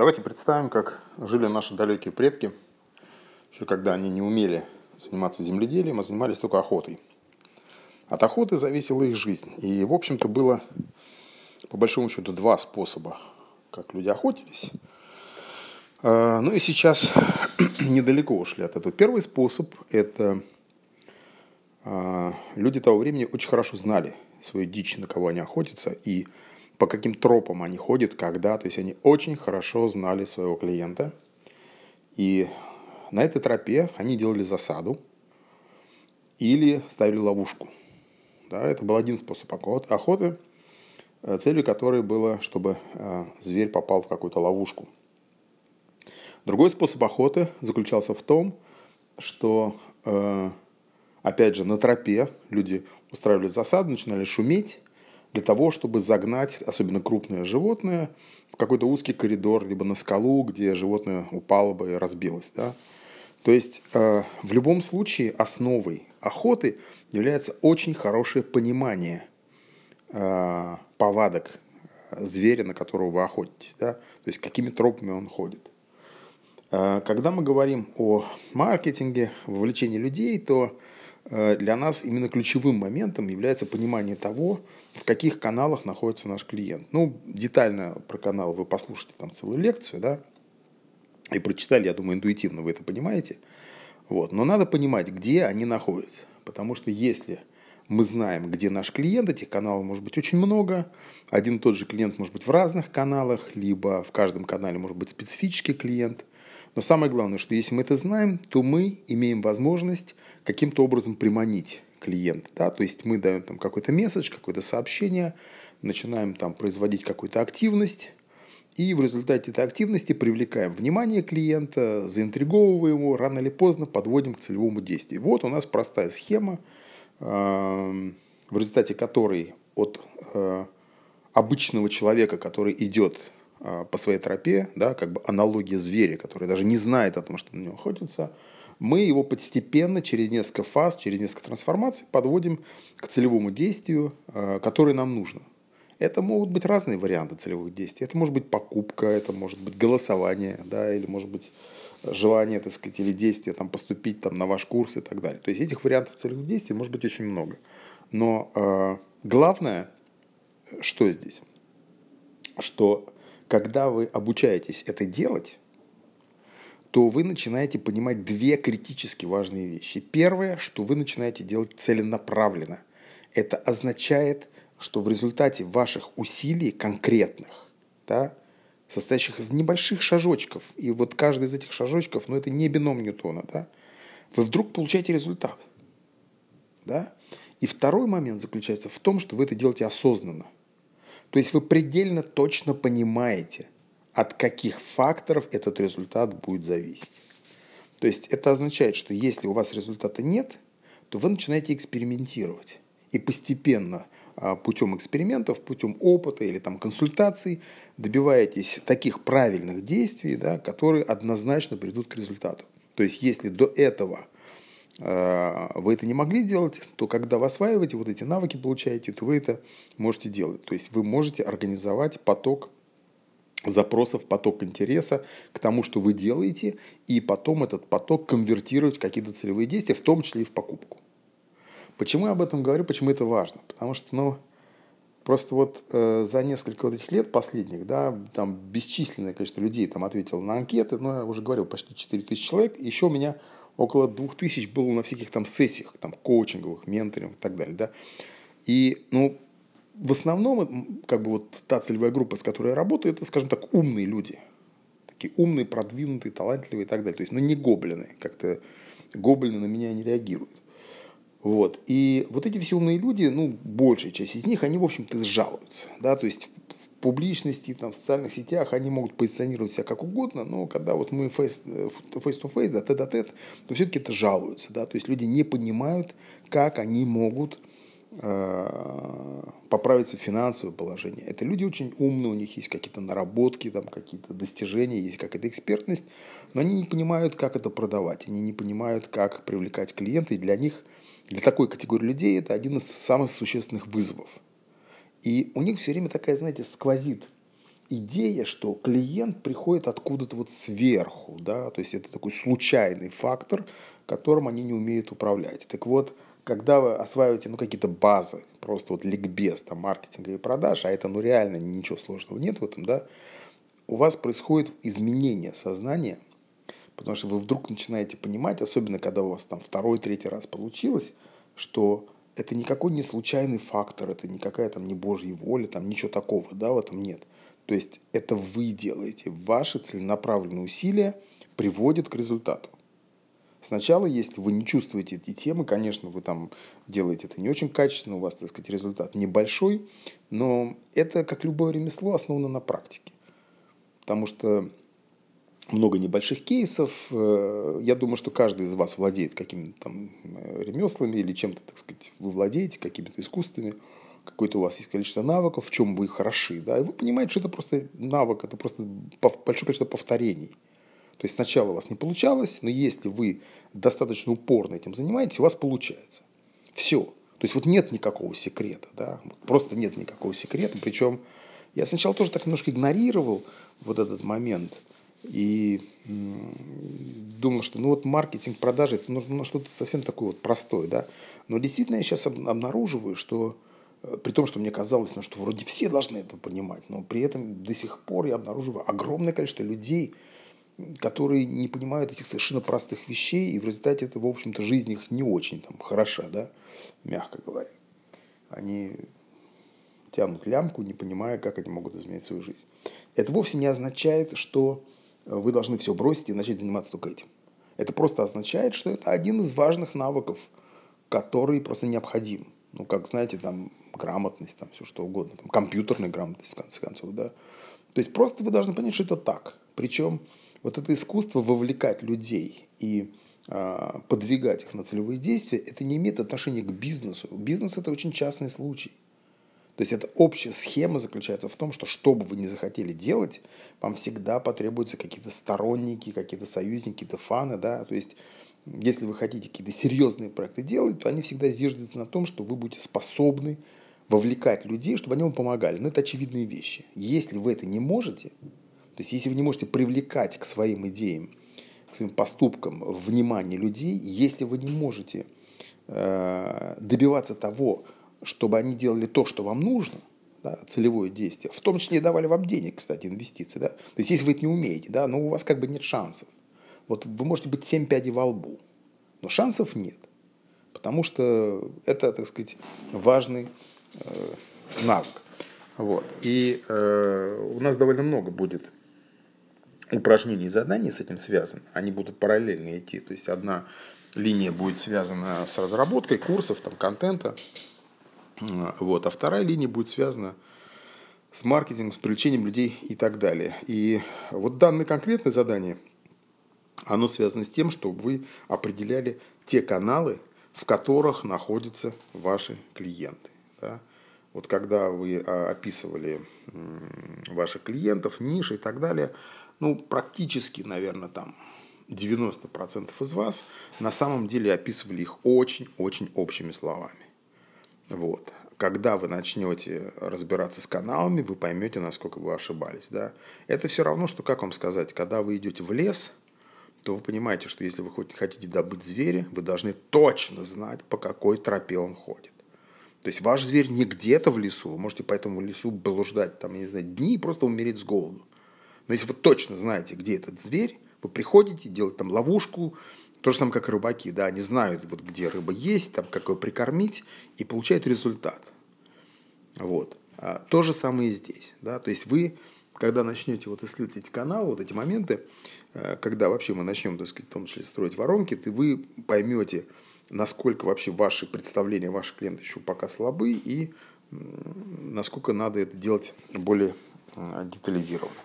Давайте представим, как жили наши далекие предки, еще когда они не умели заниматься земледелием, а занимались только охотой. От охоты зависела их жизнь. И, в общем-то, было, по большому счету, два способа, как люди охотились. А, ну и сейчас недалеко ушли от этого. Первый способ – это а, люди того времени очень хорошо знали свою дичь, на кого они охотятся, и по каким тропам они ходят, когда. То есть они очень хорошо знали своего клиента. И на этой тропе они делали засаду или ставили ловушку. Да, это был один способ охоты, э, целью которой было, чтобы э, зверь попал в какую-то ловушку. Другой способ охоты заключался в том, что, э, опять же, на тропе люди устраивали засаду, начинали шуметь, для того, чтобы загнать, особенно крупное животное, в какой-то узкий коридор, либо на скалу, где животное упало бы и разбилось. Да? То есть э, в любом случае основой охоты является очень хорошее понимание э, повадок зверя, на которого вы охотитесь, да? то есть какими тропами он ходит. Э, когда мы говорим о маркетинге, вовлечении людей, то Э, для нас именно ключевым моментом является понимание того, в каких каналах находится наш клиент. Ну, детально про канал вы послушайте там целую лекцию, да, и прочитали, я думаю, интуитивно вы это понимаете. Вот. Но надо понимать, где они находятся. Потому что если мы знаем, где наш клиент, этих каналов может быть очень много. Один и тот же клиент может быть в разных каналах, либо в каждом канале может быть специфический клиент. Но самое главное, что если мы это знаем, то мы имеем возможность каким-то образом приманить клиента. Да? То есть мы даем там какой-то месседж, какое-то сообщение, начинаем там производить какую-то активность, и в результате этой активности привлекаем внимание клиента, заинтриговываем его, рано или поздно подводим к целевому действию. Вот у нас простая схема, в результате которой от э, обычного человека, который идет э, по своей тропе, да, как бы аналогия зверя, который даже не знает о том, что на него охотится, мы его постепенно, через несколько фаз, через несколько трансформаций подводим к целевому действию, э, которое нам нужно. Это могут быть разные варианты целевых действий. Это может быть покупка, это может быть голосование, да, или может быть желание, так сказать, или действие там, поступить там, на ваш курс и так далее. То есть этих вариантов целевых действий может быть очень много. Но э, главное, что здесь? Что когда вы обучаетесь это делать, то вы начинаете понимать две критически важные вещи. Первое, что вы начинаете делать целенаправленно. Это означает, что в результате ваших усилий конкретных, да, состоящих из небольших шажочков, и вот каждый из этих шажочков, ну это не бином Ньютона, да, вы вдруг получаете результат. Да? И второй момент заключается в том, что вы это делаете осознанно. То есть вы предельно точно понимаете – от каких факторов этот результат будет зависеть. То есть это означает, что если у вас результата нет, то вы начинаете экспериментировать. И постепенно путем экспериментов, путем опыта или там, консультаций добиваетесь таких правильных действий, да, которые однозначно придут к результату. То есть если до этого э, вы это не могли делать, то когда вы осваиваете вот эти навыки, получаете, то вы это можете делать. То есть вы можете организовать поток запросов, поток интереса к тому, что вы делаете, и потом этот поток конвертировать в какие-то целевые действия, в том числе и в покупку. Почему я об этом говорю, почему это важно? Потому что, ну, просто вот э, за несколько вот этих лет последних, да, там бесчисленное количество людей там ответило на анкеты, ну, я уже говорил, почти 4 тысячи человек, еще у меня около 2 тысяч было на всяких там сессиях, там, коучинговых, менторинг и так далее, да. И, ну, в основном, как бы вот та целевая группа, с которой я работаю, это, скажем так, умные люди. Такие умные, продвинутые, талантливые и так далее. То есть, ну, не гоблины. Как-то гоблины на меня не реагируют. Вот. И вот эти все умные люди, ну, большая часть из них, они, в общем-то, жалуются. Да? То есть, в публичности, там, в социальных сетях они могут позиционировать себя как угодно, но когда вот мы face-to-face, -face, да, тет-а-тет, то все-таки это жалуются. Да? То есть, люди не понимают, как они могут Э, поправить свое финансовое положение. Это люди очень умные, у них есть какие-то наработки, там какие-то достижения, есть какая-то экспертность, но они не понимают, как это продавать, они не понимают, как привлекать клиента, и для них, для такой категории людей это один из самых существенных вызовов. И у них все время такая, знаете, сквозит идея, что клиент приходит откуда-то вот сверху, да, то есть это такой случайный фактор, которым они не умеют управлять. Так вот, когда вы осваиваете ну, какие-то базы, просто вот ликбез там, маркетинга и продаж, а это ну реально ничего сложного нет в этом, да, у вас происходит изменение сознания, потому что вы вдруг начинаете понимать, особенно когда у вас там второй, третий раз получилось, что это никакой не случайный фактор, это никакая там не божья воля, там ничего такого, да, в этом нет. То есть это вы делаете, ваши целенаправленные усилия приводят к результату. Сначала, если вы не чувствуете эти темы, конечно, вы там делаете это не очень качественно, у вас, так сказать, результат небольшой, но это, как любое ремесло, основано на практике. Потому что много небольших кейсов. Э, я думаю, что каждый из вас владеет какими-то там э, ремеслами или чем-то, так сказать, вы владеете какими-то искусствами. Какое-то у вас есть количество навыков, в чем вы хороши. Да? И вы понимаете, что это просто навык, это просто большое количество повторений. То есть сначала у вас не получалось, но если вы достаточно упорно этим занимаетесь, у вас получается. Все. То есть вот нет никакого секрета, да, просто нет никакого секрета. Причем я сначала тоже так немножко игнорировал вот этот момент – и думал, что ну вот маркетинг, продажи, это ну, что-то совсем такое вот простое, да. Но действительно я сейчас обнаруживаю, что э, при том, что мне казалось, ну, что вроде все должны это понимать, но при этом до сих пор я обнаруживаю огромное количество людей, которые не понимают этих совершенно простых вещей, и в результате это, в общем-то, жизнь их не очень там хороша, да, мягко говоря. Они тянут лямку, не понимая, как они могут изменить свою жизнь. Это вовсе не означает, что вы должны все бросить и начать заниматься только этим. Это просто означает, что это один из важных навыков, который просто необходим. Ну, как, знаете, там, грамотность, там, все что угодно, там, компьютерная грамотность, в конце концов, да. То есть просто вы должны понять, что это так. Причем вот это искусство вовлекать людей и э, подвигать их на целевые действия, это не имеет отношения к бизнесу. Бизнес – это очень частный случай. То есть эта общая схема заключается в том, что что бы вы ни захотели делать, вам всегда потребуются какие-то сторонники, какие-то союзники, какие-то фаны, да, то есть если вы хотите какие-то серьезные проекты делать, то они всегда зиждутся на том, что вы будете способны вовлекать людей, чтобы они вам помогали. Но это очевидные вещи. Если вы это не можете, то есть если вы не можете привлекать к своим идеям, к своим поступкам внимание людей, если вы не можете э, добиваться того, чтобы они делали то, что вам нужно, да, целевое действие, в том числе и давали вам денег, кстати, инвестиции, да, то есть если вы это не умеете, да, но у вас как бы нет шансов. Вот вы можете быть 7 пядей во лбу, но шансов нет, потому что это, так сказать, важный э, навык. Вот. И э, у нас довольно много будет упражнений и заданий с этим связано. Они будут параллельно идти. То есть одна линия будет связана с разработкой курсов, там, контента, вот. А вторая линия будет связана с маркетингом, с привлечением людей и так далее. И вот данное конкретное задание, оно связано с тем, чтобы вы определяли те каналы, в которых находятся ваши клиенты. Да? Вот когда вы а, описывали ваших клиентов, ниши и так далее, ну, практически, наверное, там 90% из вас на самом деле описывали их очень-очень общими словами. Вот. Когда вы начнете разбираться с каналами, вы поймете, насколько вы ошибались. Да? Это все равно, что, как вам сказать, когда вы идете в лес, то вы понимаете, что если вы хотите добыть зверя, вы должны точно знать, по какой тропе он ходит. То есть ваш зверь не где-то в лесу, вы можете по этому лесу блуждать, там, я не знаю, дни и просто умереть с голоду. Но если вы точно знаете, где этот зверь, вы приходите, делаете там ловушку, то же самое, как и рыбаки, да, они знают, вот где рыба есть, там, как ее прикормить, и получают результат. Вот. А то же самое и здесь, да, то есть вы, когда начнете вот исследовать эти каналы, вот эти моменты, э, когда вообще мы начнем, так сказать, в том числе строить воронки, то вы поймете, насколько вообще ваши представления, ваши клиенты еще пока слабы, и насколько надо это делать более э, детализированно.